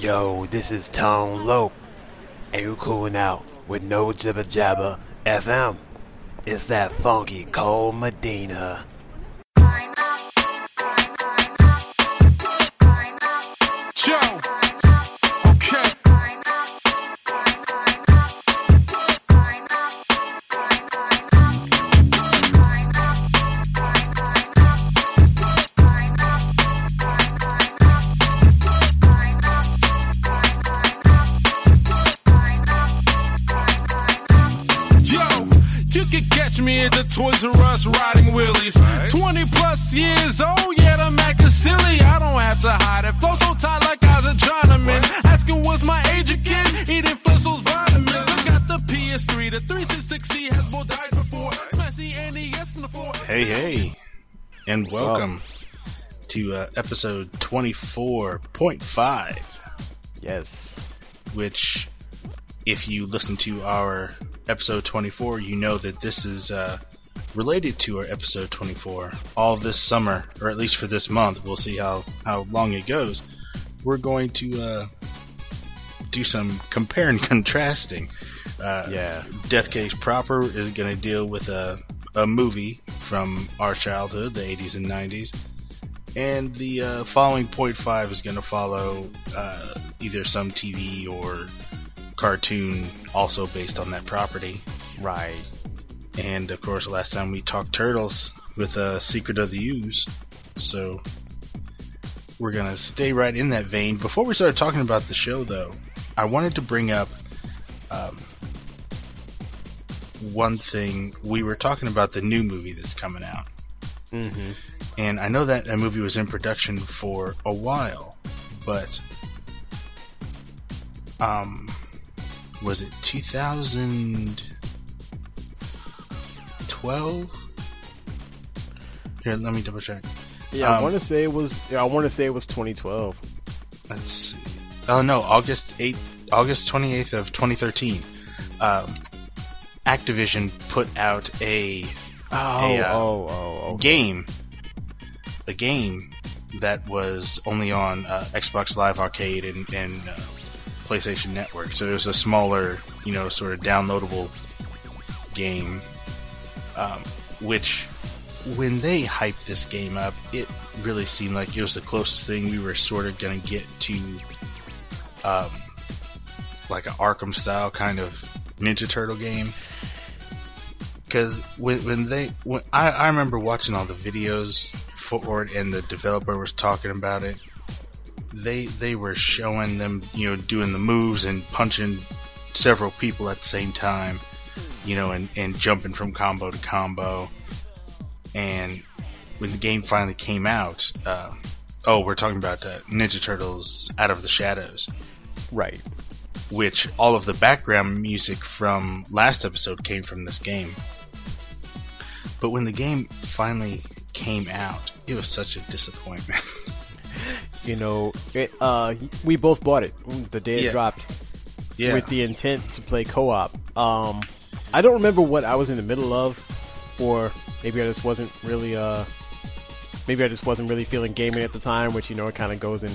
Yo, this is Tone Lope, and you cooling out with no jibber jabber FM. It's that funky Cole Medina. Catch me at the Toys R Us riding wheelies. 20 plus years old, yeah, the Mac is silly. I don't have to hide it. Flow so tight like I was a Chinaman. Asking what's my age again? Eating Flintstones vitamins. I got the PS3, the 360 has more died before. Smash the NES in the floor. Hey, hey, and What's welcome to uh, episode 24.5, Yes. which, if you listen to our episode 24, you know that this is uh, related to our episode 24. All this summer, or at least for this month, we'll see how, how long it goes. We're going to uh, do some compare and contrasting. Uh, Yeah. Death Case proper is going to deal with a, a movie from our childhood, the 80s and 90s. And the uh, following point five is going to follow uh, either some TV or cartoon also based on that property. Right. And of course, last time we talked Turtles with uh, Secret of the Ooze. So we're going to stay right in that vein. Before we start talking about the show, though, I wanted to bring up um, one thing. We were talking about the new movie that's coming out. Mm-hmm. And I know that that movie was in production for a while, but um, was it 2012? Here, let me double check. Yeah, I Um, want to say it was. Yeah, I want to say it was 2012. Let's see. Oh no, August 8th, August 28th of 2013. Um, Activision put out a Oh, A, uh, oh, oh, oh. game, a game that was only on uh, Xbox Live Arcade and, and uh, PlayStation Network. So it was a smaller, you know, sort of downloadable game. Um, which, when they hyped this game up, it really seemed like it was the closest thing we were sort of going to get to, um, like an Arkham style kind of Ninja Turtle game because when, when they when I, I remember watching all the videos for it and the developer was talking about it they they were showing them you know doing the moves and punching several people at the same time you know and, and jumping from combo to combo and when the game finally came out uh, oh we're talking about uh, ninja turtles out of the shadows right. which all of the background music from last episode came from this game. But when the game finally came out, it was such a disappointment. You know, it, uh, we both bought it the day it Yeah. dropped yeah. with the intent to play co-op. Um, I don't remember what I was in the middle of, or maybe I just wasn't really. Uh, maybe I just wasn't really feeling gaming at the time, which you know it kind of goes in.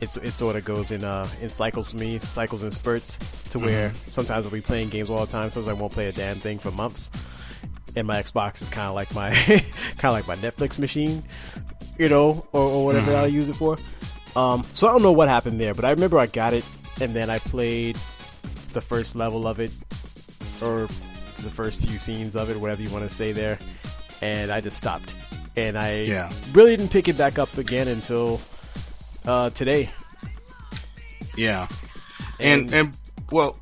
It's, it sort of goes in uh, in cycles for me, cycles and spurts, to where sometimes I'll be playing games all the time. Sometimes I won't play a damn thing for months. And my Xbox is kind of like my kind of like my Netflix machine, you know, or, or whatever I use it for. Um, so I don't know what happened there, but I remember I got it, and then I played the first level of it, or the first few scenes of it, whatever you want to say there, and I just stopped. And I Yeah. really didn't pick it back up again until uh, today. yeah. And, And- and, well,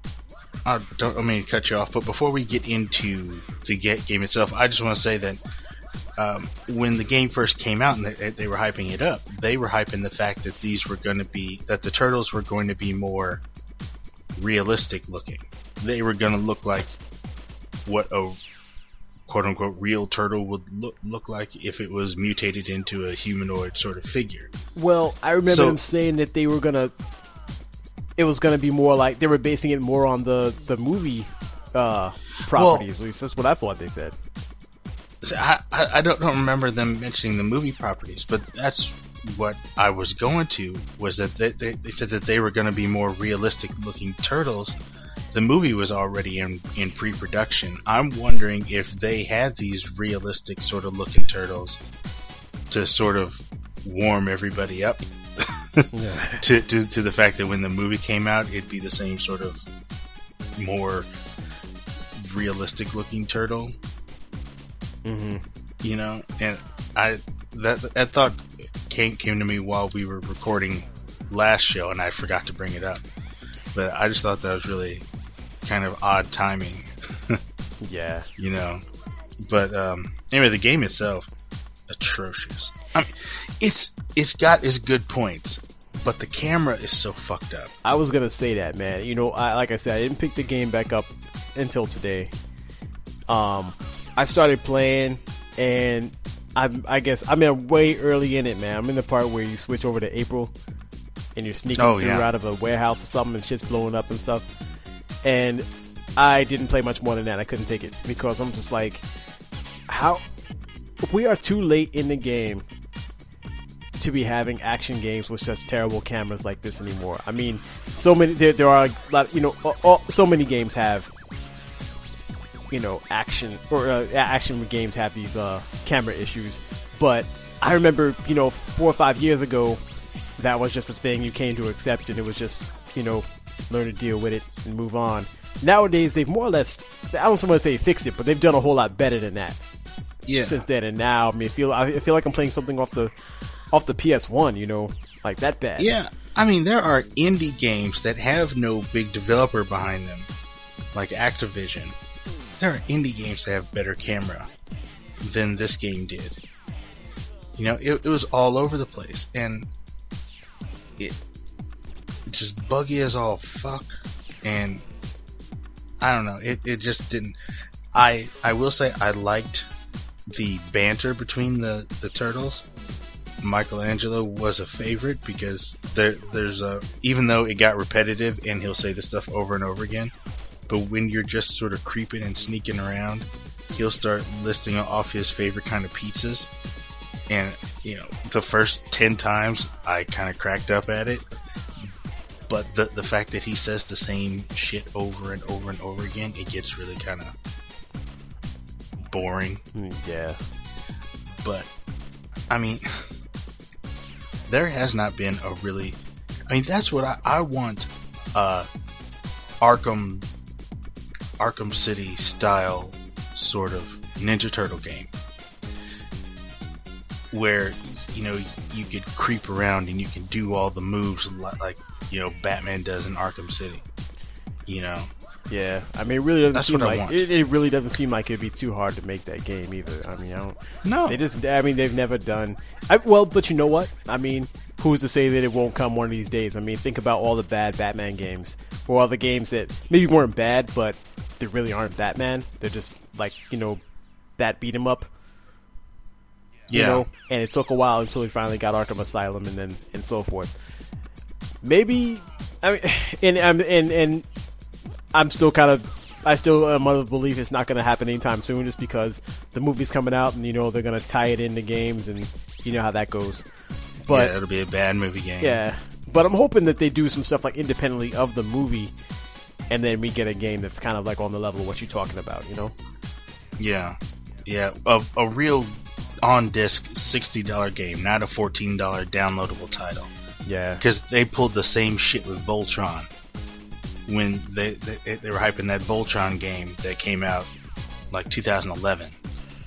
I don't I mean to cut you off, but before we get into the ga- game itself, I just want to say that um, when the game first came out and they, they were hyping it up, they were hyping the fact that these were going to be that the turtles were going to be more realistic looking. They were going to look like what a quote unquote real turtle would look look like if it was mutated into a humanoid sort of figure. Well, I remember So- them saying that they were gonna. It was gonna be more like they were basing it more on the the movie uh, properties. At least that's what I thought they said. I, I don't, don't remember them mentioning the movie properties, but that's what I was going to was that they, they, they said that they were going to be more realistic looking turtles. The movie was already in, in pre production. I'm wondering if they had these realistic sort of looking turtles to sort of warm everybody up to, to, to the fact that when the movie came out, it'd be the same sort of more realistic looking turtle. Mm-hmm. You know, and I that that thought came came to me while we were recording last show, and I forgot to bring it up. But I just thought that was really kind of odd timing. Yeah. you know. But um, anyway, the game itself atrocious. I mean, it's it's got its good points, but the camera is so fucked up. I was gonna say that, man. You know, I, like I said, I didn't pick the game back up until today. Um, I started playing, and I'm, I guess I'm in way early in it, man. I'm in the part where you switch over to April, and you're sneaking Oh, through yeah. out of a warehouse or something, and shit's blowing up and stuff. And I didn't play much more than that. I couldn't take it because I'm just like, how? We are too late in the game to be having action games with such terrible cameras like this anymore. I mean, so many there, there are a lot, you know, all, all- so many games have you know action or uh, action games have these uh, camera issues, but I remember you know four or five years ago that was just a thing you came to accept, and it was just you know learn to deal with it and move on. Nowadays, they've more or less I don't want to say fixed it, but they've done a whole lot better than that Yeah, since then and now. I mean, I feel I feel like I'm playing something off the off the PS1, you know, like that bad. yeah. I mean, there are indie games that have no big developer behind them, like Activision. There are indie games that have better camera than this game did. You know, it, it was all over the place, and it it's just buggy as all fuck. And I don't know, it it just didn't. I I will say I liked the banter between the the turtles. Michelangelo was a favorite because there there's a even though it got repetitive and he'll say this stuff over and over again, but when you're just sort of creeping and sneaking around, he'll start listing off his favorite kind of pizzas. And you know, the first ten times I kind of cracked up at it, but the the fact that he says the same shit over and over and over again, it gets really kind of boring Mm, yeah. but I mean, there has not been a really. I mean, that's what I, I want. Uh, Arkham, Arkham City style sort of Ninja Turtle game, where you know you could creep around and you can do all the moves like you know Batman does in Arkham City. You know, Yeah, I mean, it really doesn't That's seem like it, it. really doesn't seem like it'd be too hard to make that game either. I mean, I don't. no, They just. I mean, they've never done. I, well, but you know what? I mean, who's to say that it won't come one of these days? I mean, think about all the bad Batman games, or all the games that maybe weren't bad, but they really aren't Batman. They're just like you know, bat beat 'em up. yeah, You know, and it took a while until we finally got Arkham Asylum, and then and so forth. Maybe, I mean, um, and and and, and I'm still kind of. I still uh, am of the belief it's not going to happen anytime soon, just because the movie's coming out, and you know they're going to tie it into games, and you know how that goes. But yeah, it'll be a bad movie game. yeah, but I'm hoping that they do some stuff like independently of the movie, and then we get a game that's kind of like on the level of what you're talking about. You know? Yeah, yeah, a, a real on disc sixty dollar game, not a fourteen dollar downloadable title. Yeah. Because they pulled the same shit with Voltron when they, they they were hyping that Voltron game that came out like 2011.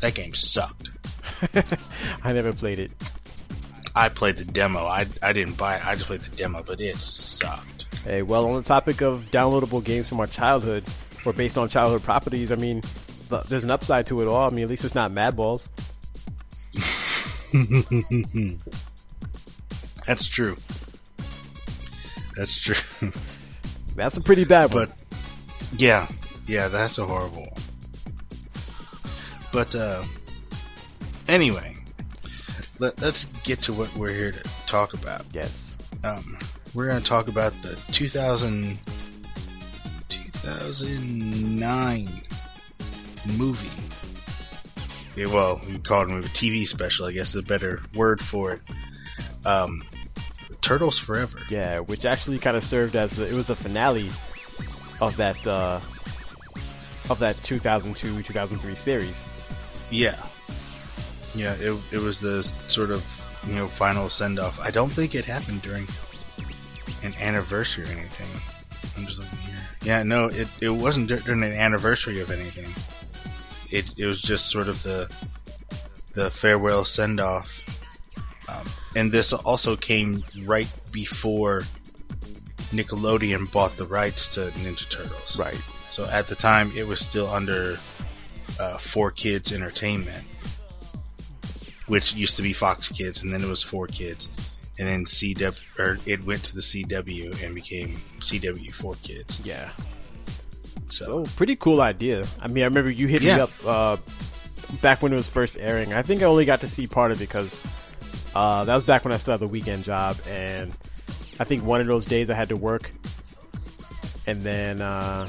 That game sucked. I never played it. I played the demo. I I didn't buy it. I just played the demo, but it sucked. Hey, well, on the topic of downloadable games from our childhood or based on childhood properties, I mean, there's an upside to it all. I mean, at least it's not Madballs. That's true. That's true. That's a pretty bad one. But yeah, yeah, that's a horrible one. But uh, anyway, let, let's get to what we're here to talk about. yes. Um, we're going to talk about the 2000, 2009 movie. Yeah, well, we call it a movie, TV special, I guess is a better word for it. um, Turtles Forever. Yeah, which actually kind of served as the, it was the finale of that uh, of that 2002 2003 series. Yeah, yeah. It it was the sort of you know final send off. I don't think it happened during an anniversary or anything. I'm just looking here. Yeah, no, it it wasn't during an anniversary of anything. It it was just sort of the the farewell send off. Um, and this also came right before Nickelodeon bought the rights to Ninja Turtles. Right. So at the time, it was still under uh, 4Kids Entertainment, which used to be Fox Kids, and then it was 4Kids, and then CW, or it went to the CW and became CW 4Kids. Yeah. So, So pretty cool idea. I mean, I remember you hit me up uh, back when it was first airing. I think I only got to see part of it because uh, that was back when I still had the weekend job, and I think one of those days I had to work, and then uh,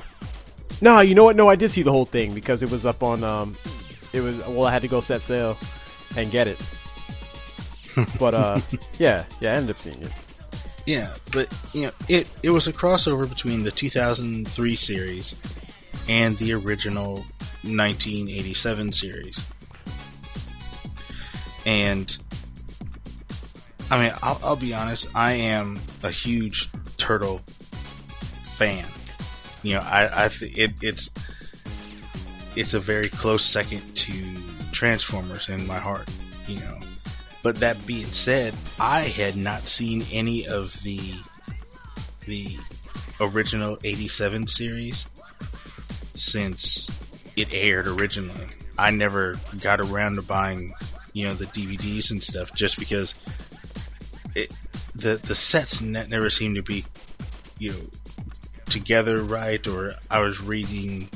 no, you know what? No, I did see the whole thing because it was up on. Um, it was well, I had to go set sail and get it. but uh, yeah, yeah, I ended up seeing it. yeah, but you know, it it was a crossover between the 2003 series and the original 1987 series. And I mean, I'll, I'll be honest, I am a huge turtle fan. You know, I, I th- it, it's it's a very close second to Transformers in my heart. You know, but that being said, I had not seen any of the the original '87 series since it aired originally. I never got around to buying, you know, the DVDs and stuff just because it the the sets ne- never seemed to be, you know, together right. Or I was reading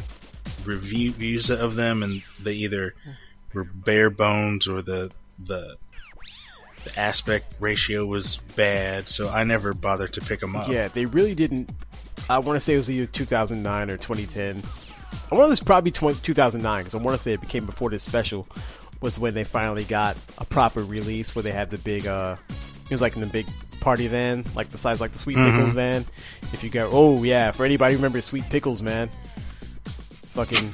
reviews of them and they either were bare bones or the the the aspect ratio was bad, so I never bothered to pick them up. Yeah, they really didn't. I want to say it was either 2009 or 2010. I want to say probably 20, 2009 because I want to say it became before this special was when they finally got a proper release where they had the big. uh It was like in the big party van, like the size like the Sweet Pickles van. If you go, oh yeah, for anybody who remembers Sweet Pickles, man, fucking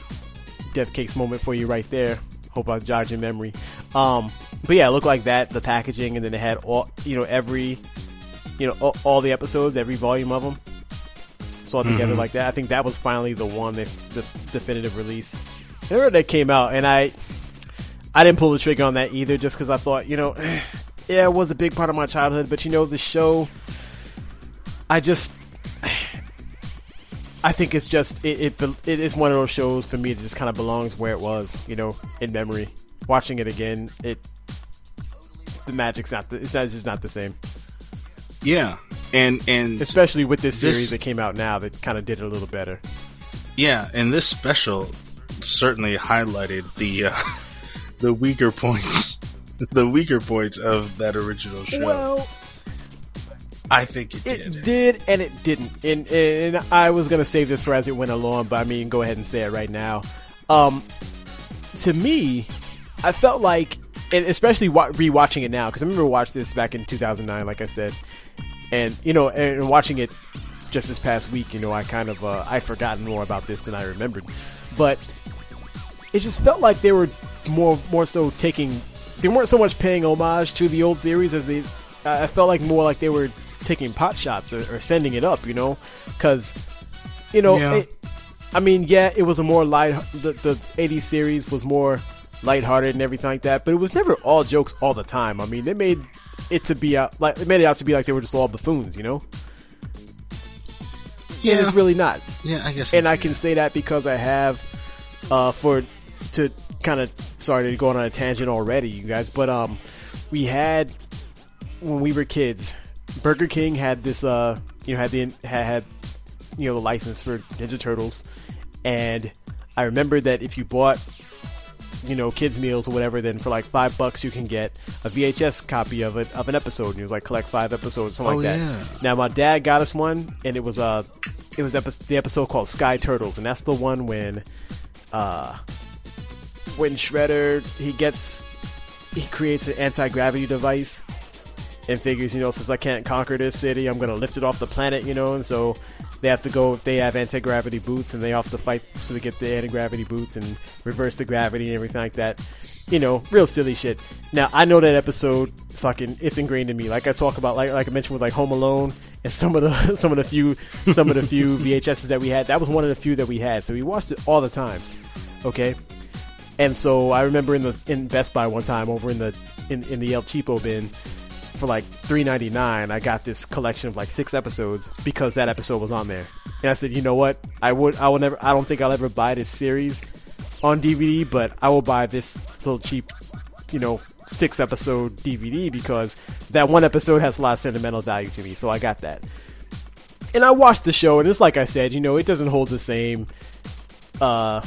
death cakes moment for you right there. Hope I jog your memory. Um, but yeah, it looked like that. The packaging, and then they had all you know every you know all, all the episodes, every volume of them, it's all together like that. I think that was finally the one, that, the definitive release. I remember that came out, and I I didn't pull the trigger on that either, just because I thought you know, yeah, it was a big part of my childhood, but you know, the show, I just. I think it's just it, it. It is one of those shows for me that just kind of belongs where it was, you know, in memory. Watching it again, it the magic's not. The, it's not. It's just not the same. Yeah, and and especially with this This- series that came out now that kind of did it a little better. yeah, and this special certainly highlighted the uh, the weaker points, the weaker points of that original show. Well, I think it it did. did and it didn't. And, and I was gonna save this for as it went along, but I mean, go ahead and say it right now. Um, to me, I felt like, and especially rewatching it now, because I remember watching this back in 2009, like I said, and you know, and watching it just this past week, you know, I kind of uh, I'd forgotten more about this than I remembered, but it just felt like they were more more so taking they weren't so much paying homage to the old series as they I felt like more like they were taking pot shots or, or sending it up, you know, because you know, Yeah. it, I mean, yeah, it was a more light. The, the '80s series was more lighthearted and everything like that, but it was never all jokes all the time. I mean, they made it to be out like they made it out to be like they were just all buffoons, you know. yeah, And it's really not yeah, I guess. and I can that. say that because I have uh, for to kind of sorry to go on a tangent already, you guys, but um, we had when we were kids, Burger King had this uh, you know, had the had, had you know the license for Ninja Turtles, and I remember that if you bought you know kids meals or whatever, then for like five bucks you can get a VHS copy of it of an episode. And it was like collect five episodes, something Oh, like that. yeah. Now my dad got us one, and it was uh, it was epi- the episode called Sky Turtles, and that's the one when, uh, when Shredder he gets he creates an anti gravity device, and figures, you know, since I can't conquer this city, I'm gonna lift it off the planet, you know, and so they have to go. They have anti gravity boots, and they have to fight so they get the anti gravity boots and reverse the gravity and everything like that. You know, real silly shit. Now I know that episode, fucking, it's ingrained in me. Like I talk about, like like I mentioned with like Home Alone and some of the some of the few some of the few VHSs that we had. That was one of the few that we had, so we watched it all the time. Okay, and so I remember in the in Best Buy one time over in the in, in the El Cheapo bin for like three ninety nine. I got this collection of like six episodes because that episode was on there. And I said, you know what? I would I will never I don't think I'll ever buy this series on DVD, but I will buy this little cheap, you know, six episode DVD because that one episode has a lot of sentimental value to me. So I got that. And I watched the show, and it's like I said, you know, it doesn't hold the same uh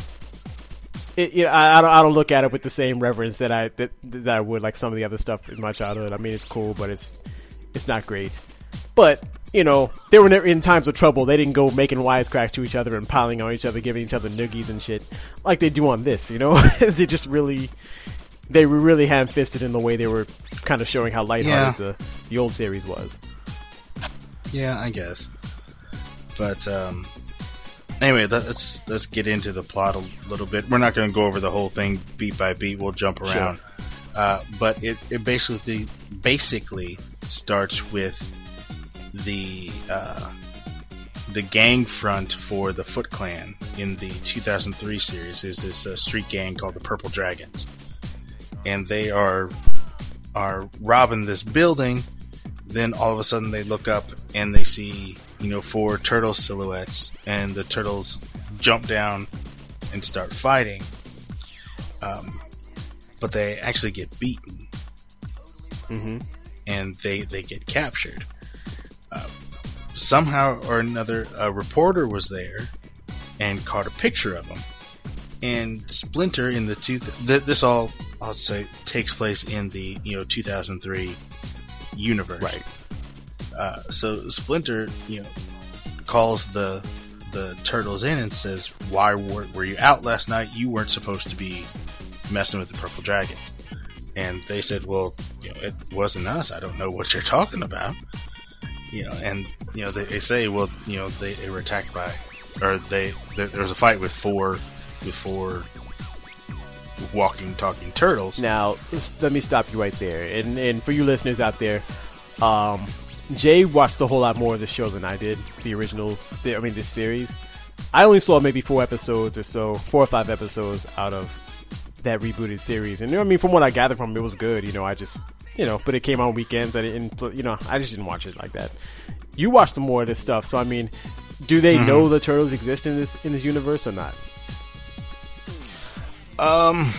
it, you know, I, I, don't I don't look at it with the same reverence that I that, that I would like some of the other stuff in my childhood. I mean, it's cool, but it's it's not great. But you know, they were never in times of trouble. They didn't go making wisecracks to each other and piling on each other, giving each other noogies and shit like they do on this. You know, they just really they were really ham fisted in the way they were kind of showing how lighthearted yeah. the the old series was. Yeah, I guess. But um, anyway, let's let's get into the plot a little bit. We're not going to go over the whole thing beat by beat. We'll jump around. Sure. Uh, but it, it basically basically starts with the uh, the gang front for the Foot Clan in the 2003 series is this uh, street gang called the Purple Dragons, and they are are robbing this building. Then all of a sudden they look up and they see you know, four turtle silhouettes, and the turtles jump down and start fighting. Um, but they actually get beaten, mm-hmm. and they they get captured. Uh, somehow or another, a reporter was there and caught a picture of them. And Splinter in the two th- this all I'll say takes place in the you know 2003 universe. Right. Uh, so Splinter, you know, calls the the turtles in and says, "Why were, were you out last night? You weren't supposed to be messing with the purple dragon." And they said, "Well, you know, it wasn't us. I don't know what you're talking about." You know, and you know they, they say, "Well, you know, they, they were attacked by, or they there, there was a fight with four with four walking, talking turtles." Now, let me stop you right there, and and for you listeners out there, um, Jay watched a whole lot more of the show than I did. The original, the, I mean, this series. I only saw maybe four episodes or so, four or five episodes out of that rebooted series. And I mean, from what I gathered from it, it was good. You know, I just, you know, but it came on weekends. I didn't, you know, I just didn't watch it like that. You watched more of this stuff, so I mean, do they mm-hmm. know the turtles exist in this in this universe or not? Um,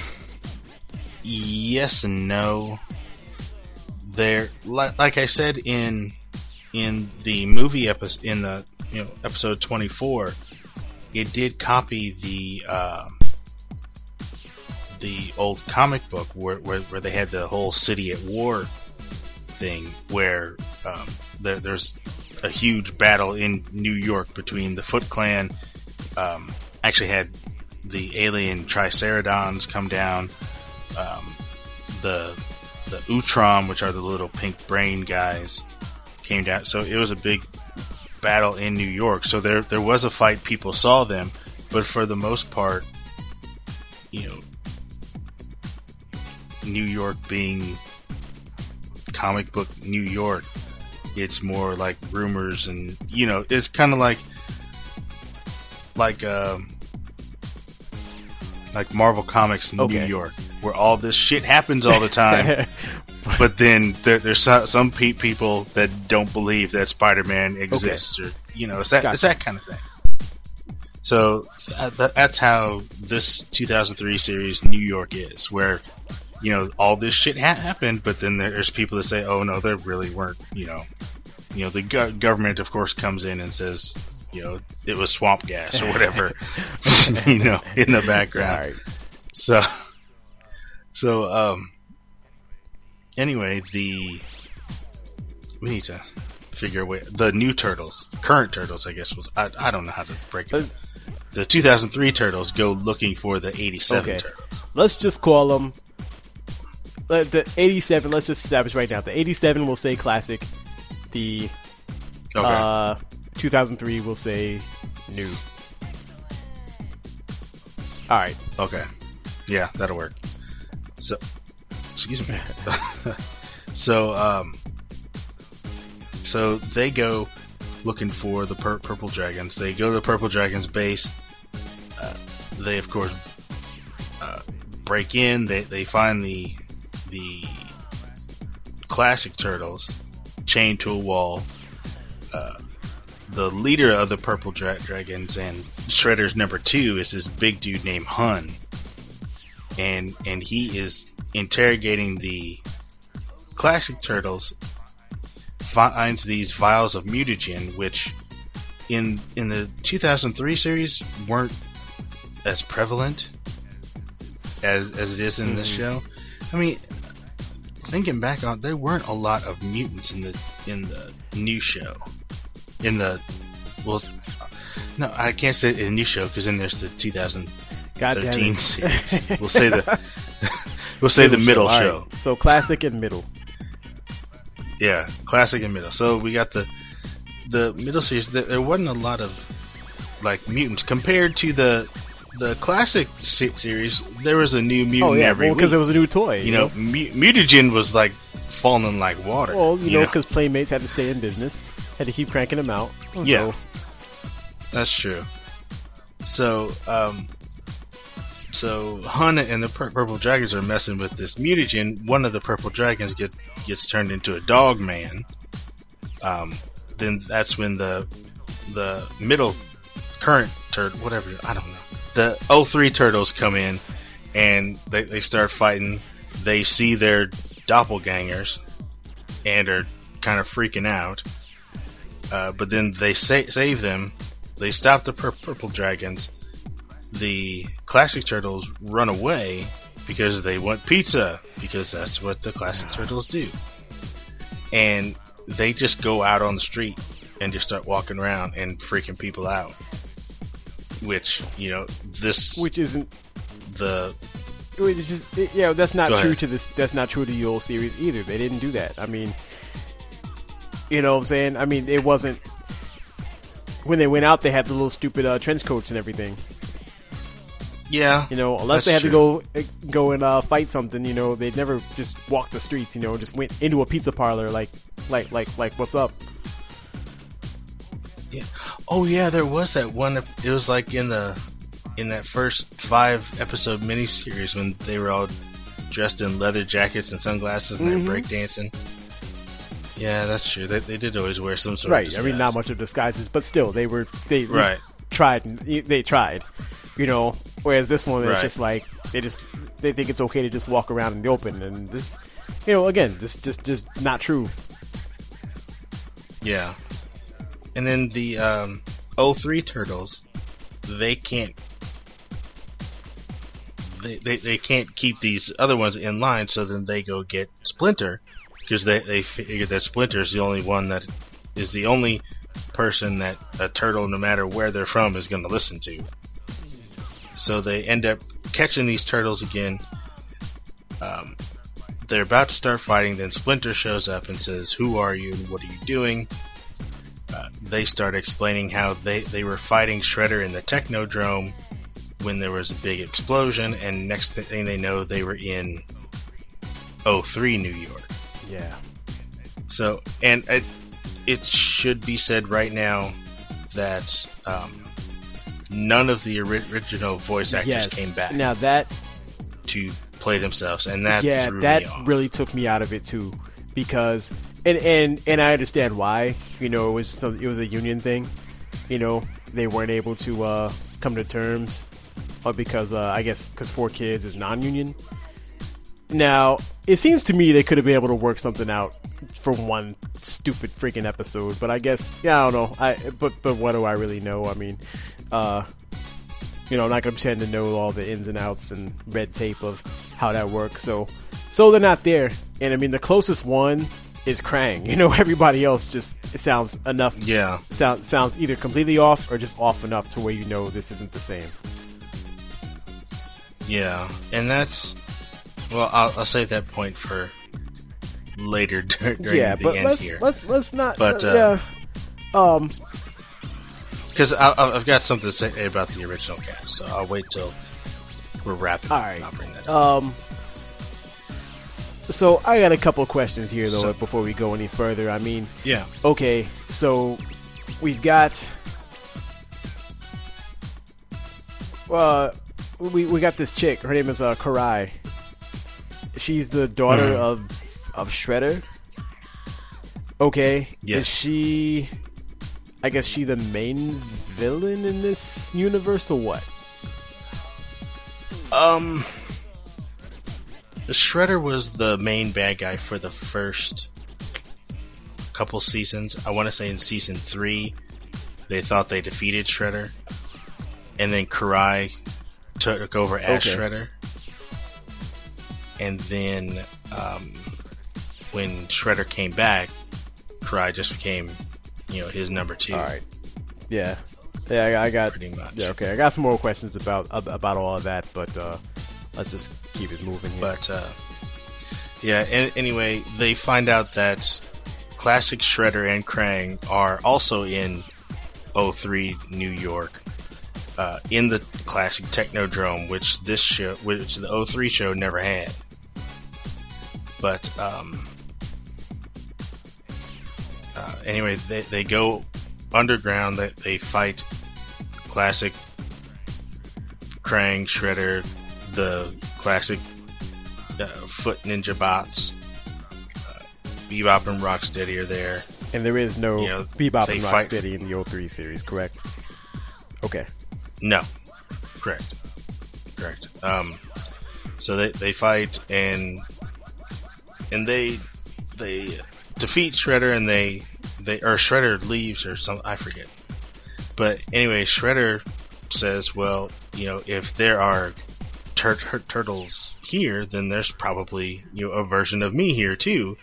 yes and no there, like, I said in in the movie episode, in the you know episode twenty four, it did copy the uh, the old comic book where, where, where they had the whole city at war thing, where um, there, there's a huge battle in New York between the Foot Clan. Um, actually, had the alien Triceratons come down. Um, the the Utrom, which are the little pink brain guys, came down. So it was a big battle in New York. So there there was a fight. People saw them, but for the most part, you know, New York being comic book New York, it's more like rumors and you know, it's kind of like like um like Marvel Comics in okay. New York where all this shit happens all the time. but then there, there's some, some pe- people that don't believe that Spider-Man exists, okay. or you know, it's that gotcha. it's that kind of thing. So that, that's how this 2003 series New York is, where you know all this shit ha- happened, but then there's people that say, "Oh no, there really weren't." You know, you know the go- government, of course, comes in and says, "You know, it was swamp gas or whatever," you know, in the background. Right. So so, um, anyway, the we need to figure away the new turtles, current turtles, I guess was I, I don't know how to break it. The 2003 turtles go looking for the 87 okay. turtles. Let's just call them uh, the 87. Let's just establish right now. The 87 will say classic. The Okay. uh, 2003 will say new. All right. Okay. Yeah, that'll work. So, excuse me. so, um, so they go looking for the pur- purple dragons. They go to the purple dragons base. Uh, they, of course, uh, break in. They they find the the classic turtles chained to a wall. Uh, the leader of the purple dra- dragons and Shredder's number two is this big dude named Hun, and and he is interrogating the classic turtles. Finds these vials of mutagen, which in in the 2003 series weren't as prevalent as as it is in this mm-hmm. show. I mean, thinking back on, there weren't a lot of mutants in the in the new show. In the well, no, I can't say in the new show because then there's the 2013 God damn it. series. We'll say the we'll say the middle right. show. So classic and middle. Yeah, classic and middle. So we got the the middle series. There, there wasn't a lot of like mutants compared to the the classic series. There was a new mutant Oh yeah, every because it week. was a new toy. you know, mu- mutagen was like falling like water. Well, you know, because Playmates had to stay in business, had to keep cranking them out. Yeah. So, That's true. So, um, so Hun and the pur- purple dragons are messing with this mutagen. One of the purple dragons get gets turned into a dog man. Um, then that's when the the middle current turtle, whatever I don't know, the O3 turtles come in and they they start fighting. They see their doppelgangers and are kind of freaking out. Uh, but then they sa- save them. They stop the pur- purple dragons. The classic turtles run away because they want pizza because that's what the classic turtles do. And they just go out on the street and just start walking around and freaking people out. Which you know this which isn't. the is just, it- yeah, that's not true ahead. to this. That's not true to the old series either. They didn't do that. I mean, you know what I'm saying? I mean, it wasn't when they went out. They had the little stupid uh, trench coats and everything. Yeah You know, unless they had to go uh, go and uh, fight something, you know, they'd never just walk the streets. You know, just went into a pizza parlor like like like like what's up? Yeah. Oh yeah, there was that one. It was like in the in that first five episode miniseries when they were all dressed in leather jackets and sunglasses and Mhm. they're breakdancing. Yeah, that's true. They, they did always wear some sort Right. of I mean, not much of disguises, but still, they were they Right. tried. They tried. You know, whereas this one is Right. just like they just they think it's okay to just walk around in the open, and this, you know, again, just just just not true. Yeah. And then the um, 03 turtles, they can't. They, they, they can't keep these other ones in line, so then they go get Splinter because they they figure that Splinter is the only one that is the only person that a turtle, no matter where they're from, is going to listen to. So they end up catching these turtles again. Um, they're about to start fighting. Then Splinter shows up and says, "Who are you? and What are you doing?" Uh, they start explaining how they they were fighting Shredder in the Technodrome when there was a big explosion, and next thing they know, they were in 03 New York. Yeah. So, and it, it should be said right now that um, none of the original voice actors yes. came back Now that to play themselves, and that yeah, that really took me out of it too, because and and and I understand why. You know, it was some, it was a union thing. You know, they weren't able to uh, come to terms, or because uh, I guess because four kids is non-union. Now, it seems to me they could have been able to work something out for one stupid freaking episode, but I guess yeah, I don't know. I but but what do I really know? I mean, uh, you know, I'm not gonna pretend to know all the ins and outs and red tape of how that works. So, so they're not there. And I mean, the closest one is Krang. You know, everybody else just it sounds enough. Yeah, Sound, sounds either completely off or just off enough to where you know this isn't the same. yeah, and that's Well, I'll, I'll save that point for later during yeah, the but end let's here. let's let's not. But, uh, uh, yeah, um, Because I've got something to say about the original cast, so I'll wait till we're wrapping. All up right. and I'll bring that up. Um. So I got a couple questions here though So- before we go any further. I mean, yeah. okay, so we've got uh we we got this chick. Her name is uh Karai. She's the daughter Mhm. of of Shredder. Okay, Yes. is she? I guess she the main villain in this universe or what? Um, the Shredder was the main bad guy for the first couple seasons. I want to say in season three, they thought they defeated Shredder, and then Karai took over as Okay. Shredder, and then um, when Shredder came back, Karai just became, you know, his number two. All right. Yeah. Yeah, I, got. Pretty much. Yeah, okay. I got some more questions about about all of that, but uh, let's just keep it moving here. But uh, yeah, an anyway, they find out that classic Shredder and Krang are also in 03 New York, uh, in the classic Technodrome, which this show, which the 03 show never had. But um, anyway, they they go underground. They they fight classic Krang, Shredder, the classic uh, Foot Ninja Bots, uh, Bebop and Rocksteady are there. and there is no you know, Bebop and Rocksteady in the old 03 series, correct? Okay. No, correct, correct. Um, so they they fight and and they they defeat Shredder and they they or Shredder leaves or some I forget. But anyway, Shredder says, "Well, you know, if there are tur- tur- turtles here, then there's probably you know a version of me here too."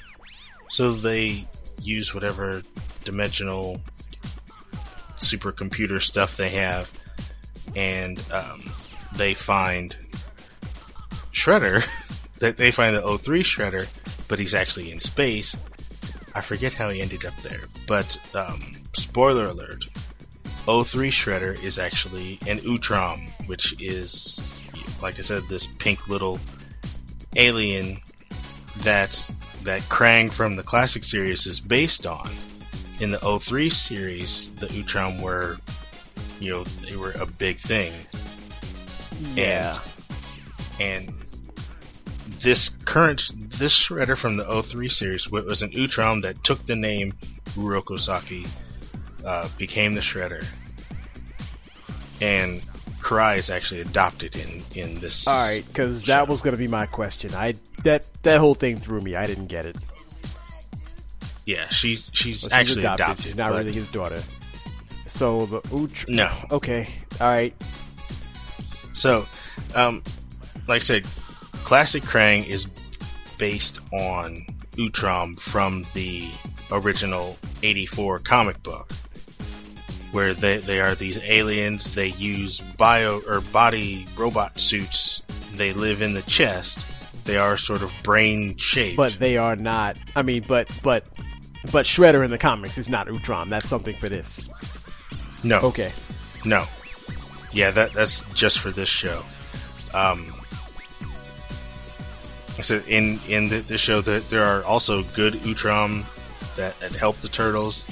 So they use whatever dimensional supercomputer stuff they have, and um, they find Shredder. they, they find the O3 Shredder, but he's actually in space. I forget how he ended up there, but um, spoiler alert: O3 Shredder is actually an Utrom, which is, like I said, this pink little alien that that Krang from the classic series is based on. In the O3 series, the Utrom were, you know, they were a big thing, Yeah. and this current this shredder from the 03 series was an Utrom that took the name Uroko Saki, uh, became the shredder, and Karai is actually adopted in in this. All right, because that was going to be my question. I that that whole thing threw me. I didn't get it. Yeah, she she's Well, she's actually adopted. She's not but- really his daughter. So the Uch. No. Okay. All right. So, um, like I said, Classic Krang is based on Utrom from the original 84 comic book. Where they, they are these aliens, they use bio or body robot suits, they live in the chest, they are sort of brain shaped. But they are not. I mean, but but but Shredder in the comics is not Utrom. That's something for this. no, Okay. No. Yeah, that that's just for this show. Um, so in in the, the show, that there are also good Utrom that, that help the turtles.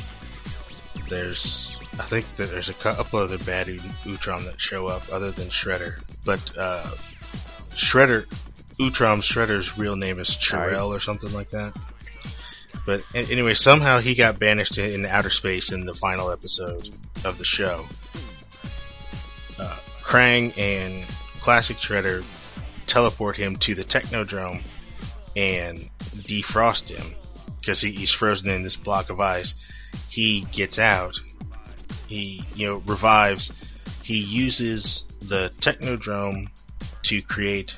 There's, I think that there's a couple other bad U- Utrom that show up other than Shredder, but uh, Shredder, Utrom Shredder's real name is Ch'rell or something like that. But anyway, somehow he got banished in, in outer space in the final episode of the show. Uh, Krang and Classic Shredder teleport him to the Technodrome and defrost him because he, he's frozen in this block of ice. He gets out. He, you know, revives. He uses the Technodrome to create,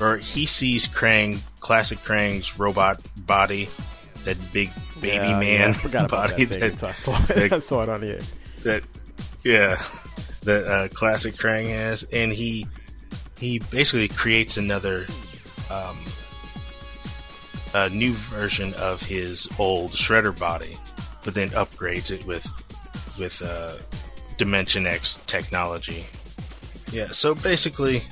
or he sees Krang, Classic Krang's robot body, that big baby Yeah, man yeah, I forgot about body that thing. that, I saw it. that- I saw it on here. that yeah that uh, classic Krang has, and he he basically creates another um, a new version of his old Shredder body, but then upgrades it with with uh, Dimension X technology. Yeah, so basically,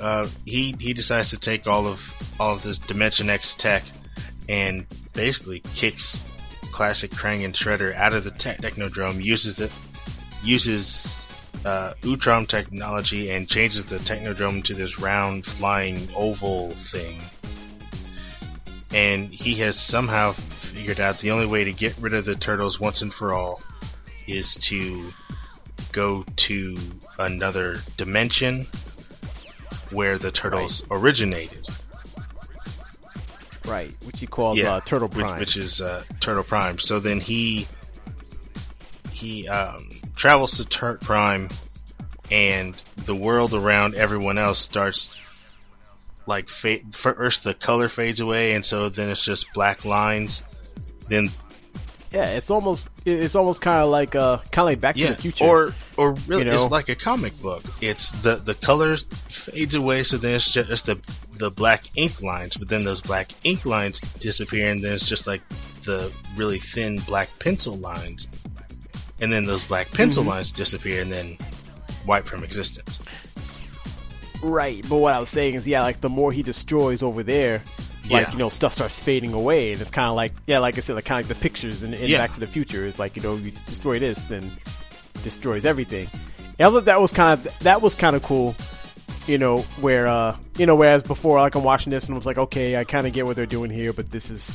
uh, he he decides to take all of all of this Dimension X tech and basically kicks classic Krang and Shredder out of the te- Technodrome, uses it, uses uh, Utrom technology, and changes the Technodrome to this round, flying oval thing. And he has somehow figured out the only way to get rid of the turtles once and for all is to go to another dimension where the turtles originated. Right, which he calls uh, Turtle which- Prime. which, is uh, Turtle Prime. So then he he um, travels to Turtle Prime, and the world around everyone else starts like fa- first the color fades away, and so then it's just black lines. Then yeah, it's almost it's almost kind of like uh kind of like Back to the Future. or or really, You know? it's like a comic book. It's the the colors fades away, so then it's just the the black ink lines. But then those black ink lines disappear, and then it's just like the really thin black pencil lines. And then those black pencil Mm-hmm. lines disappear, and then wipe from existence. Right, but what I was saying is, yeah, like the more he destroys over there, like Yeah. you know, stuff starts fading away, and it's kind of like, yeah, like I said, like kind of like the pictures in, in Yeah. Back to the Future is like, you know, you destroy this, then destroys everything. And I thought that was kind of that was kind of cool, you know, where uh, you know, whereas before, like I'm watching this and I was like, okay, I kind of get what they're doing here, but this is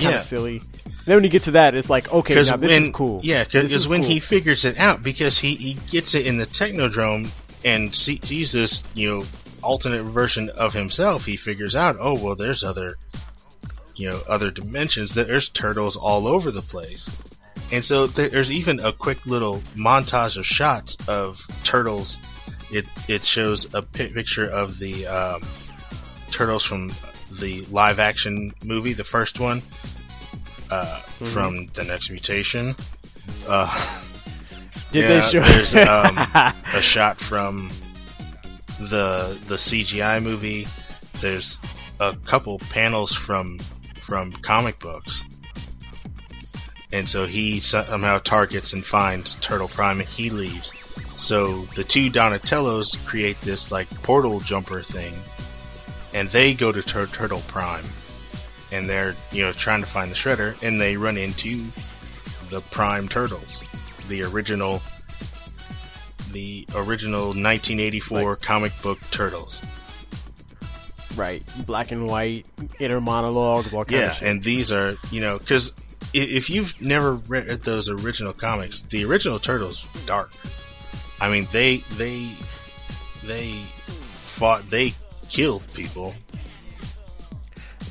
kind of Yeah. silly. And then when you get to that, it's like, okay, now this when, is cool. Yeah, because when cool. he figures it out, because he, he gets it in the Technodrome and see, sees this, you know, alternate version of himself, he figures out, oh, well, there's other, you know, other dimensions. There's turtles all over the place. And so there's even a quick little montage of shots of turtles. It it shows a picture of the um, turtles from the live action movie, the first one, uh, from the next mutation. Uh, did yeah, they show? there's um, a shot from the the CGI movie. There's a couple panels from from comic books, and so he somehow targets and finds Turtle Prime, and he leaves. So the two Donatellos create this like portal jumper thing, and they go to Tur- Turtle Prime, and they're you know trying to find the Shredder, and they run into the Prime Turtles, the original, the original 1984 comic book Turtles. right, black and white, inner monologues, all Yeah, and these are you know because if you've never read those original comics, the original Turtles dark. I mean, they they they fought, they killed people.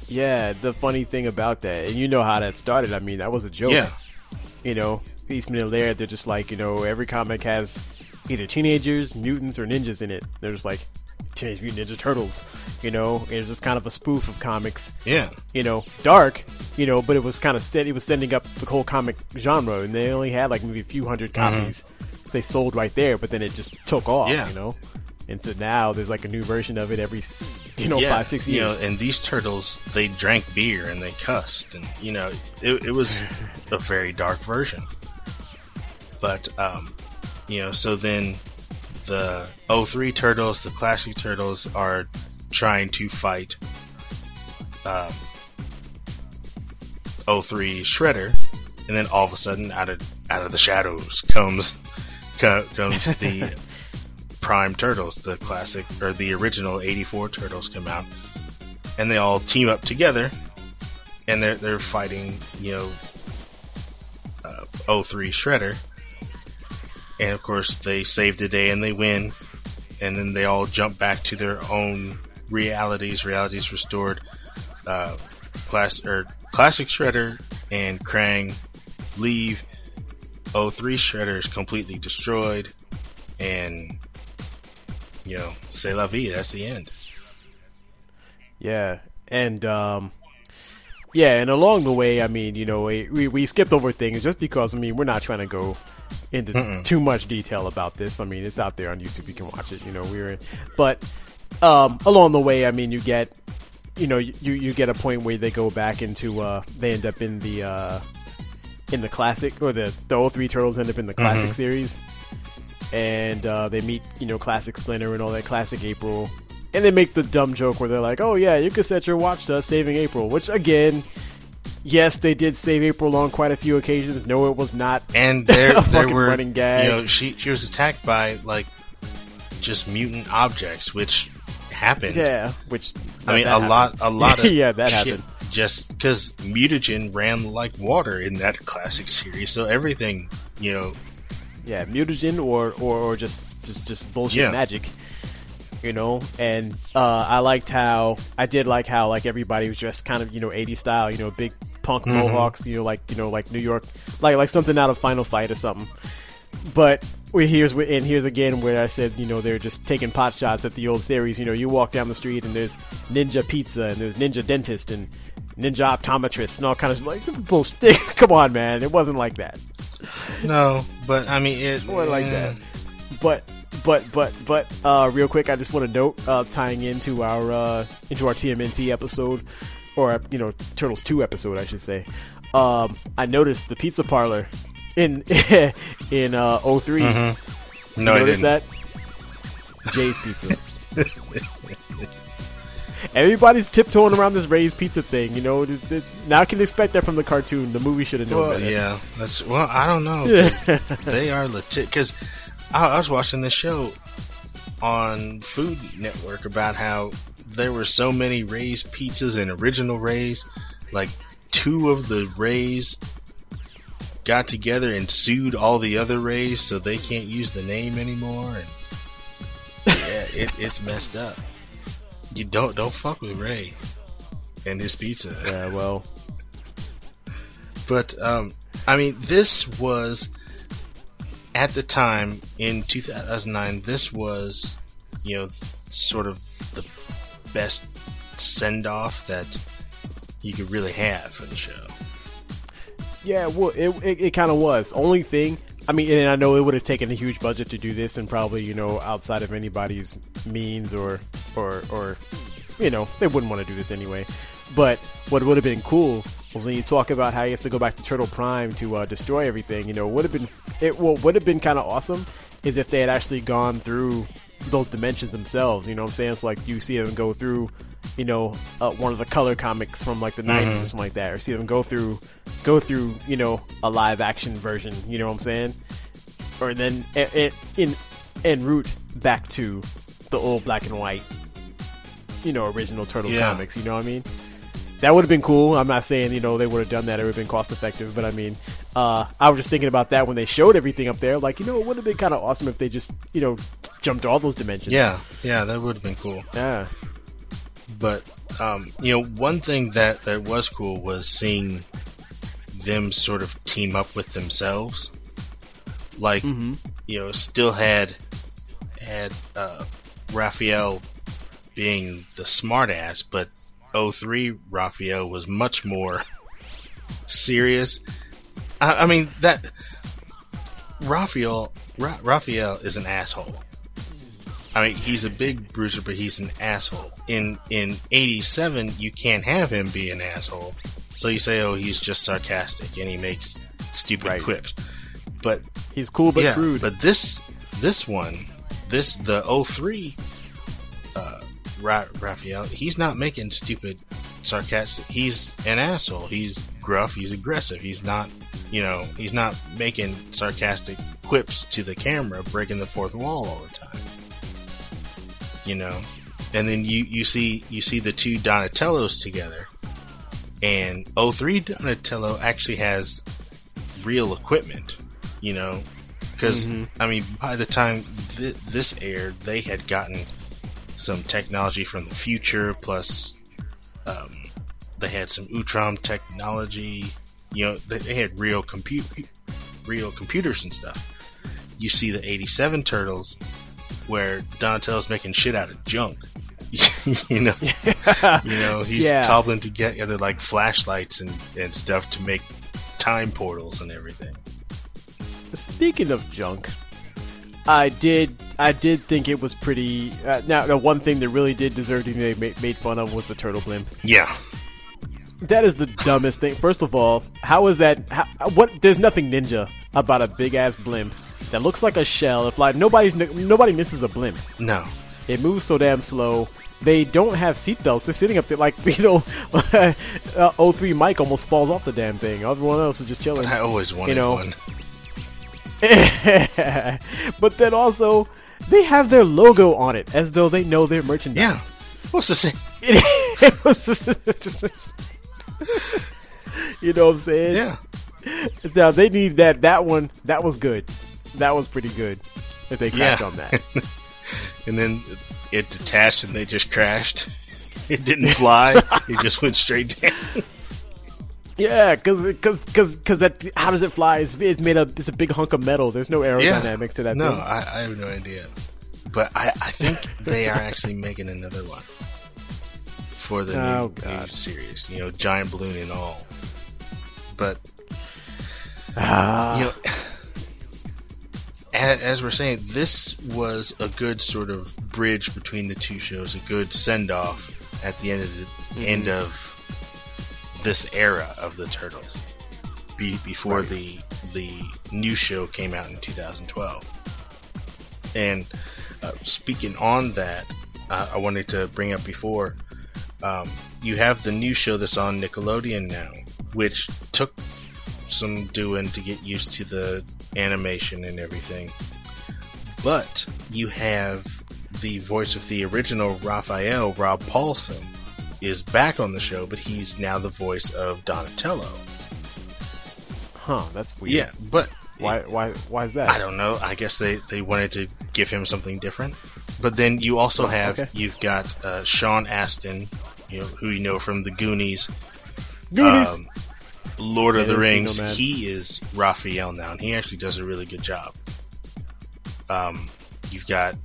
Yeah, the funny thing about that, and you know how that started. I mean, that was a joke. Yeah. You know, Eastman and Laird, they're just like, you know, every comic has either teenagers, mutants, or ninjas in it. They're just like Teenage Mutant Ninja Turtles. You know, it's just kind of a spoof of comics. Yeah, You know, dark. You know, but it was kind of steady. It was sending up the whole comic genre, and they only had like maybe a few hundred copies they sold right there. But then it just took off. Mm-hmm. Yeah. You know. And so now there's like a new version of it every, you know, yeah. five, six years. You know, and these turtles, they drank beer and they cussed, and you know, it, it was a very dark version. But um, you know, so then the 03 turtles, the classic turtles, are trying to fight um, 03 Shredder, and then all of a sudden, out of out of the shadows comes co- comes the Prime Turtles, the classic or the original '84 Turtles come out, and they all team up together, and they're they're fighting, you know, uh, 03 Shredder, and of course they save the day and they win, and then they all jump back to their own realities. Realities restored. Uh, class or classic Shredder and Krang leave. 03 Shredder is completely destroyed, and you know, c'est la vie. That's the end. Yeah, and um, yeah, and along the way, I mean, you know, we we- skipped over things just because I mean we're not trying to go into too much detail about this. I mean, it's out there on YouTube; you can watch it. You know, we're in, but um, along the way, I mean, you get, you know, you you get a point where they go back into, uh, they end up in the uh, in the classic or the the 03 turtles end up in the classic series, and uh, they meet, you know, classic Splinter and all that classic April. And they make the dumb joke where they're like, "Oh yeah, you can set your watch to us saving April," which again, yes, they did save April on quite a few occasions. No, it was not And there, there were, running gag. you know, she she was attacked by like just mutant objects, which happened. Yeah, which I mean, a lot, a lot of yeah, that happened. Just because mutagen ran like water in that classic series, so everything, you know, Yeah, mutagen or, or or just just just bullshit Yeah. magic. You know, and uh, I liked how I did like how like everybody was just kind of you know 80s style, you know, big punk Mm-hmm. mohawks, you know, like you know like New York, like like something out of Final Fight or something. But we here's and here's again where I said you know they're just taking pot shots at the old series. You know, you walk down the street and there's Ninja Pizza and there's Ninja Dentist and Ninja Optometrist and all kind of like bullshit. Come on, man, it wasn't like that. No, but I mean, it Or like that. But but but but uh, real quick, I just want to note uh, tying into our uh, into our TMNT episode, or you know Turtles two episode, I should say. Um, I noticed the pizza parlor in in uh, 3 No, You I notice didn't. that Jay's Pizza. Everybody's tiptoeing around this Ray's Pizza thing, you know. It, it, now I can expect that from the cartoon. The movie should have known Well, better. yeah, that's well. I don't know. they are legit. Because I, I was watching this show on Food Network about how there were so many Ray's pizzas and original Ray's. Like two of the Rays got together and sued all the other Rays, so they can't use the name anymore. And yeah, it, it's messed up. You don't don't fuck with Ray and his pizza. Yeah, well, But um, I mean, this was at the time in 2009. This was, you know, sort of the best send off that you could really have for the show. Yeah, well, it it, it kind of was. Only thing, I mean, and I know it would have taken a huge budget to do this, and probably you know outside of anybody's means or or or you know they wouldn't want to do this anyway. But what would have been cool was when you talk about how he has to go back to Turtle Prime to uh, destroy everything. You know, would have been it. What would have been kind of awesome is if they had actually gone through those dimensions themselves. You know what I'm saying? It's like you see them go through, you know, uh, one of the color comics from like the 90s or something like that, or see them go through, go through, you know, a live action version. You know what I'm saying? Or then it, it in en route back to the old black and white, you know, original Turtles Yeah. comics. You know what I mean? That would have been cool. I'm not saying you know they would have done that. It would have been cost effective, but I mean, uh, I was just thinking about that when they showed everything up there. Like, you know, it would have been kind of awesome if they just you know jumped all those dimensions. Yeah, yeah, that would have been cool. yeah, But um, you know, one thing that that was cool was seeing them sort of team up with themselves. Like, Mm-hmm. you know, still had had uh, Raphael being the smartass, but 03 Raphael was much more serious. I, I mean that Raphael Ra- Raphael is an asshole. I mean, he's a big bruiser, but he's an asshole. In in '87, you can't have him be an asshole, so you say, "Oh, he's just sarcastic and he makes stupid Right. quips." But he's cool but yeah, crude. but this this one, this the 03 uh, Ra- Raphael, he's not making stupid sarcastic. He's an asshole. He's gruff. He's aggressive. He's not, you know, he's not making sarcastic quips to the camera, breaking the fourth wall all the time. You know, and then you you see you see the two Donatellos together, and 03 Donatello actually has real equipment. You know, because I mean, by the time th- this aired, they had gotten some technology from the future, plus um, they had some Utrom technology. You know, they, they had real compute, real computers and stuff. You see the '87 Turtles, where Donatello's making shit out of junk. you know, you know, he's Yeah. cobbling together like flashlights and, and stuff to make time portals and everything. Speaking of junk, I did I did think it was pretty. Uh, now, the one thing that really did deserve to be made, made fun of was the turtle blimp. Yeah. That is the dumbest thing. First of all, how is that? How, what? There's nothing ninja about a big ass blimp that looks like a shell. If like nobody's nobody misses a blimp. No. It moves so damn slow. They don't have seatbelts. They're sitting up there like you know, uh, 03 Mike almost falls off the damn thing. Everyone else is just chilling. I always wanted You know, one. but then also they have their logo on it as though they know their merchandise. Yeah. What's the same? You know what I'm saying? Yeah. Now they need that. That one. That was good. That was pretty good. If they cracked Yeah. on that. And then it detached and they just crashed. It didn't fly. it just went straight down. Yeah, because because because because that how does it fly? It's, it's made up. It's a big hunk of metal. There's no aerodynamics to that No, thing. I, I have no idea. But I, I think they are actually making another one for the Oh, new, new series. You know, giant balloon and all. But Ah, you know, as, as we're saying, this was a good sort of bridge between the two shows, a good send off at the end of the Mm-hmm. end of this era of the Turtles, be, before Right. the the new show came out in 2012. And uh, speaking on that, uh, I wanted to bring up before. Um, you have the new show that's on Nickelodeon now, which took some doing to get used to the animation and everything. But you have the voice of the original Raphael, Rob Paulsen, is back on the show, but he's now the voice of Donatello. huh? That's weird. Yeah, but Why? Why? Why is that? I don't know. I guess they, they wanted to give him something different. But then you also have okay. you've got uh, Sean Astin, you know, who you know from the Goonies, Goonies. um, Lord of the I didn't see Rings. he is Raphael now, and he actually does a really good job. Um, you've got,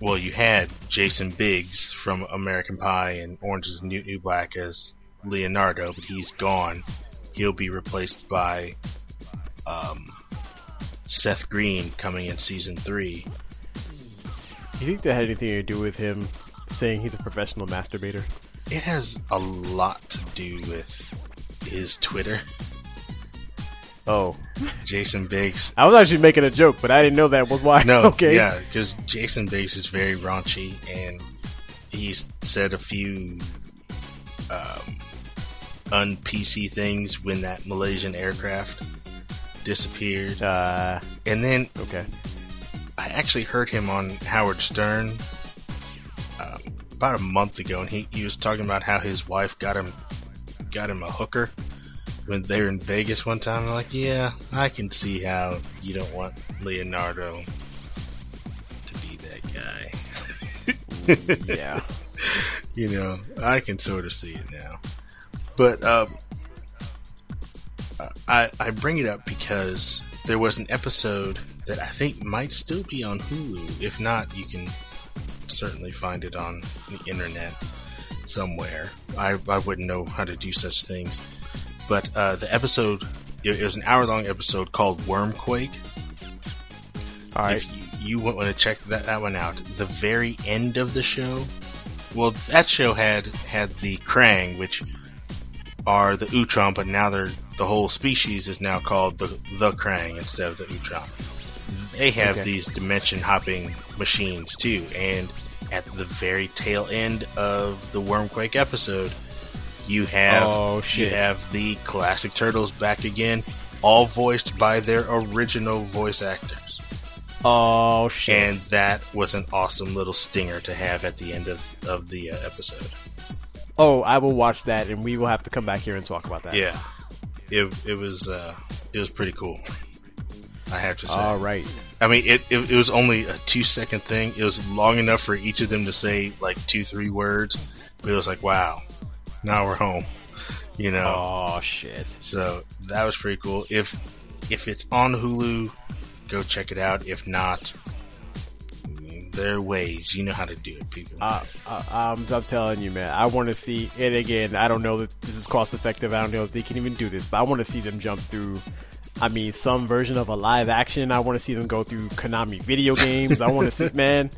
well, you had Jason Biggs from American Pie and Orange is the New, New Black as Leonardo, but he's gone. He'll be replaced by um, Seth Green coming in season three. you think that had anything to do with him saying he's a professional masturbator? It has a lot to do with his Twitter. Oh, Jason Biggs I was actually making a joke, but I didn't know that was why. No, okay. yeah, because Jason Biggs is very raunchy, and he's said a few um, un PC things when that Malaysian aircraft disappeared, Uh, and then okay. I actually heard him on Howard Stern um, about a month ago, and he, he was talking about how his wife got him got him a hooker when they were in Vegas one time. I'm like, yeah, I can see how you don't want Leonardo to be that guy. Yeah. you know, I can sort of see it now. But um, I I bring it up because there was an episode that I think might still be on Hulu. If not, you can certainly find it on the internet somewhere. I I wouldn't know how to do such things. But uh, the episode it, it was an hour long episode called Wormquake. All right. If you, you want to check that, that one out, the very end of the show, well, that show had had the Krang, which are the Utrom, but now they're the whole species is now called the the Krang instead of the Utrom. They have Okay. these dimension hopping machines too, and at the very tail end of the Wormquake episode, you have Oh, you have the classic turtles back again, all voiced by their original voice actors. Oh shit. And that was an awesome little stinger to have at the end of, of the uh, episode. oh, I will watch that, and we will have to come back here and talk about that. Yeah, it it was uh, it was pretty cool. I have to say. All right. I mean, it, it it was only a two second thing. It was long enough for each of them to say like two three words, but it was like, wow, now we're home. You know. Oh shit. So that was pretty cool. If if it's on Hulu, go check it out. If not, there are ways. You know how to do it, people. Uh, uh, I'm, I'm telling you, man. I want to see it again. I don't know that this is cost effective. I don't know if they can even do this, but I want to see them jump through I mean, some version of a live action. I want to see them go through Konami video games. I want to see, man.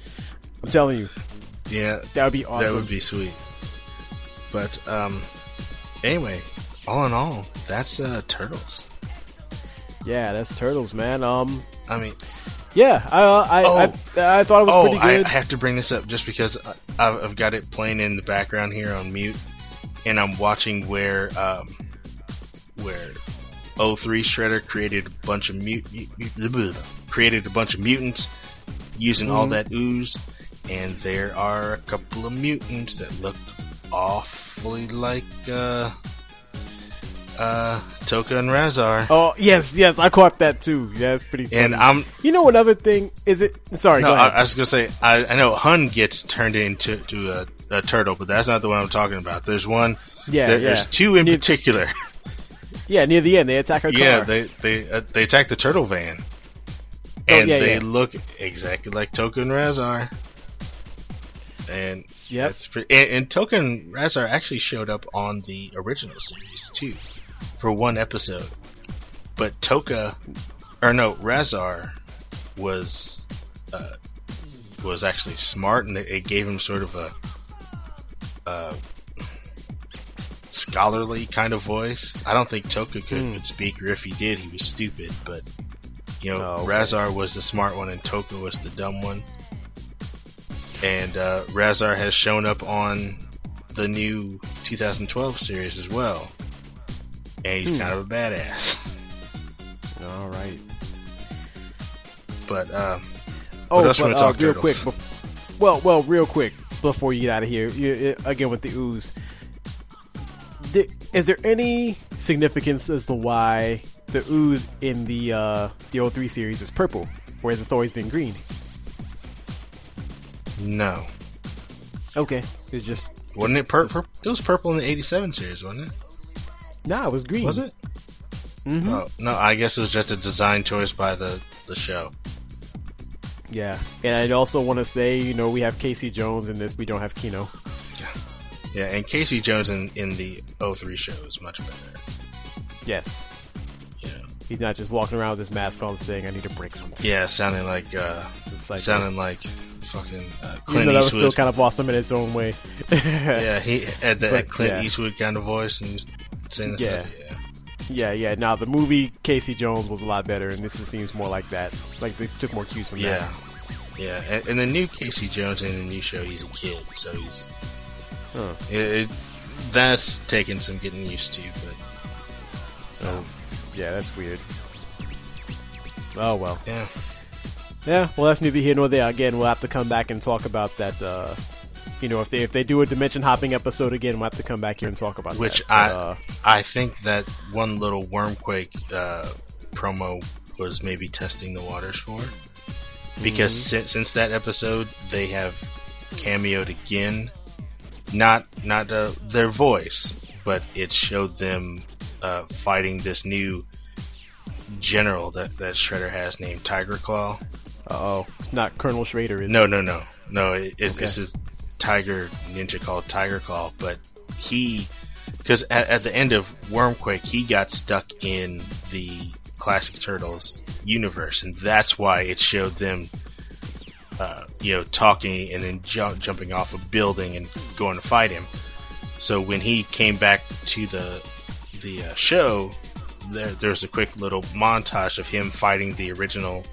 I'm telling you, Yeah, that would be awesome. that would be sweet. But um, anyway, all in all, that's uh, Turtles. yeah, that's Turtles, man. Um, I mean, yeah, I, I, Oh. I, I thought it was oh, pretty I, good. I have to bring this up just because I- I've, I've got it playing in the background here on mute, and I'm watching where um, where 03 Shredder created a bunch of mut- mut- mut- created a bunch of mutants using all Mhm. that ooze, and there are a couple of mutants that look awfully like uh, uh, Tokka and Rahzar. oh yes, yes, I caught that too. Yeah, it's pretty. Funny. And I'm you know, another thing is it? Sorry, no, go I, ahead. I was gonna say I, I know Hun gets turned into to a, a turtle, but that's not the one I'm talking about. There's one. yeah, there- yeah, There's two in Near- particular. yeah. Near the end, they attack her yeah, they they uh, they attack the turtle van, Oh, and yeah, they yeah. look exactly like Tokka and Rahzar. And pre- and, and Tokka Rahzar actually showed up on the original series too, for one episode. But Tokka, or no, Rahzar was uh, was actually smart, and it, gave him sort of a uh, scholarly kind of voice. I don't think Tokka could, Hmm. could speak, or if he did, he was stupid. But you know, Oh, okay. Rahzar was the smart one, and Tokka was the dumb one. And uh, Rahzar has shown up on the new 2012 series as well, and he's Hmm. kind of a badass. All right. But uh, Oh, but uh, real quick. bef- well, well, real quick before you get out of here, you, again with the ooze. Is there any significance as to why the ooze in the uh, the 03 series is purple, whereas it's always been green? No, Okay, it's just wasn't it purple? pur- It was purple in the 87 series, wasn't it? Nah, it was green. Was it? Mm-hmm. Oh no, I guess it was just a design choice by the the show. Yeah, and I also want to say, you know, we have Casey Jones in this. We don't have Kino. Yeah, Yeah, and Casey Jones in, in the 03 show is much better. Yes, know. he's not just walking around with his mask on saying, "I need to break something." Yeah, sounding like uh, like sounding like fucking uh, even Clint though that was still kind of awesome in its own way. yeah, he had that But, Clint yeah. Eastwood kind of voice and he was saying the Yeah. stuff. Yeah. Yeah, yeah. Now the movie Casey Jones was a lot better, and this seems more like that. Like they took more cues from Yeah, that. yeah, and, and the new Casey Jones in the new show, he's a kid, so he's Huh. it, it, that's taking some getting used to. But um, Yeah, that's weird. Oh well. yeah, Yeah, well that's neither here nor there. Again, we'll have to come back and talk about that. Uh, you know, if they if they do a dimension hopping episode again, we'll have to come back here and talk about that. which that. I uh, I think that one little Wormquake uh, promo was maybe testing the waters for, because Mm-hmm. since, since that episode they have cameoed again, not not uh, their voice, but it showed them uh, fighting this new general that that Shredder has named Tiger Claw. Oh, it's not Colonel Schrader, is No, no, no, no. It, it's Okay. this is Tiger Ninja called Tiger Claw, but he because at, at the end of Wormquake, he got stuck in the classic Turtles universe, and that's why it showed them, uh, you know, talking and then ju- jumping off a building and going to fight him. So when he came back to the the uh, show, there there's a quick little montage of him fighting the original,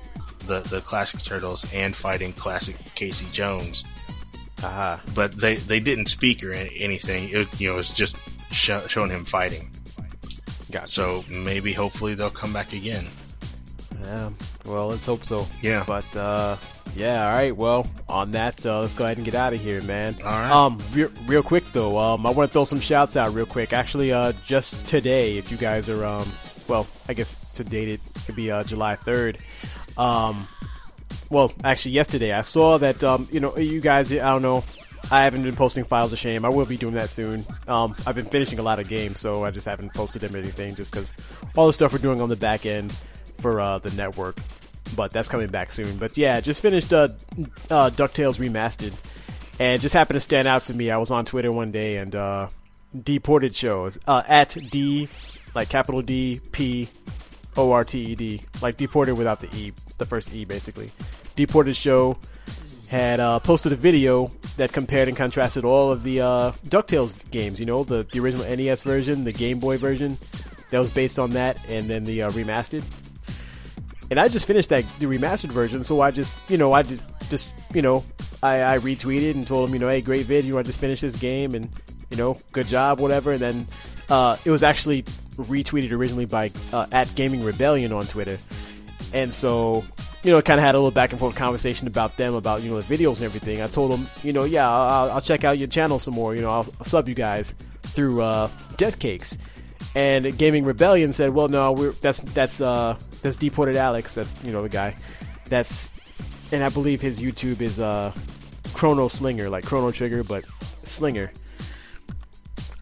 the the classic Turtles, and fighting classic Casey Jones. Aha. But they they didn't speak or anything. It was, you know it was just sho- showing him fighting. Gotcha. So maybe hopefully they'll come back again. Yeah, well, let's hope so. Yeah. But uh, yeah, all right. Well, on that, uh, let's go ahead and get out of here, man. All right. Um, real, real quick though, um, I want to throw some shouts out real quick. Actually, uh, just today, if you guys are um, well, I guess to date it could be uh, July third. Um, well, actually, yesterday I saw that um, you know, you guys, I don't know. I haven't been posting files of shame. I will be doing that soon. Um, I've been finishing a lot of games, so I just haven't posted them or anything, just because all the stuff we're doing on the back end for uh, the network. But that's coming back soon. But yeah, just finished uh, uh, Ducktales remastered, and just happened to stand out to me. I was on Twitter one day, and uh, Deported shows uh, at D, like capital D P O R T E D, like deported without the E, the first E, basically. Deported show had uh, posted a video that compared and contrasted all of the uh, Ducktales games. You know, the the original NES version, the Game Boy version that was based on that, and then the uh, remastered. And I just finished that the remastered version, so I just you know I just just you know I, I retweeted and told him you know hey great vid, you know I just finished this game and you know good job whatever. And then uh, it was actually retweeted originally by uh, at Gaming Rebellion on Twitter, and so you know, kind of had a little back and forth conversation about them, about you know the videos and everything. I told them, you know, yeah, I'll, I'll check out your channel some more. You know, I'll, I'll sub you guys through uh, Death Cakes. And Gaming Rebellion said, well, no, we're that's that's uh that's deported Alex. That's you know the guy. That's and I believe his YouTube is uh Chrono Slinger, like Chrono Trigger, but Slinger.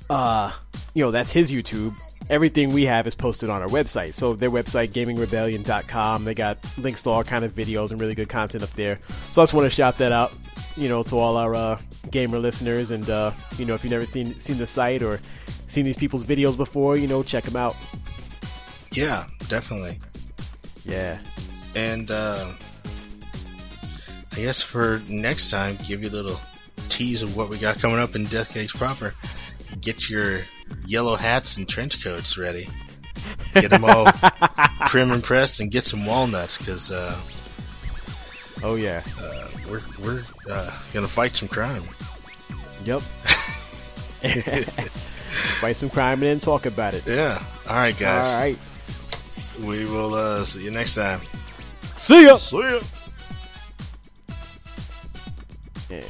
Uh, you know, that's his YouTube everything we have is posted on our website. So their website, gamingrebellion.com, they got links to all kind of videos and really good content up there. So I just want to shout that out, you know, to all our uh, gamer listeners. And uh, you know, if you've never seen seen the site or seen these people's videos before, you know, check them out. Yeah, definitely. Yeah. And uh, I guess for next time, give you a little tease of what we got coming up in Death Cakes proper. Get your yellow hats and trench coats ready. Get them all prim and pressed, and get some walnuts because. Uh, oh yeah. Uh, we're we're uh, gonna fight some crime. Yep. fight some crime and then talk about it. Yeah. All right, guys. All right. We will uh, see you next time. See ya. See ya. Yeah.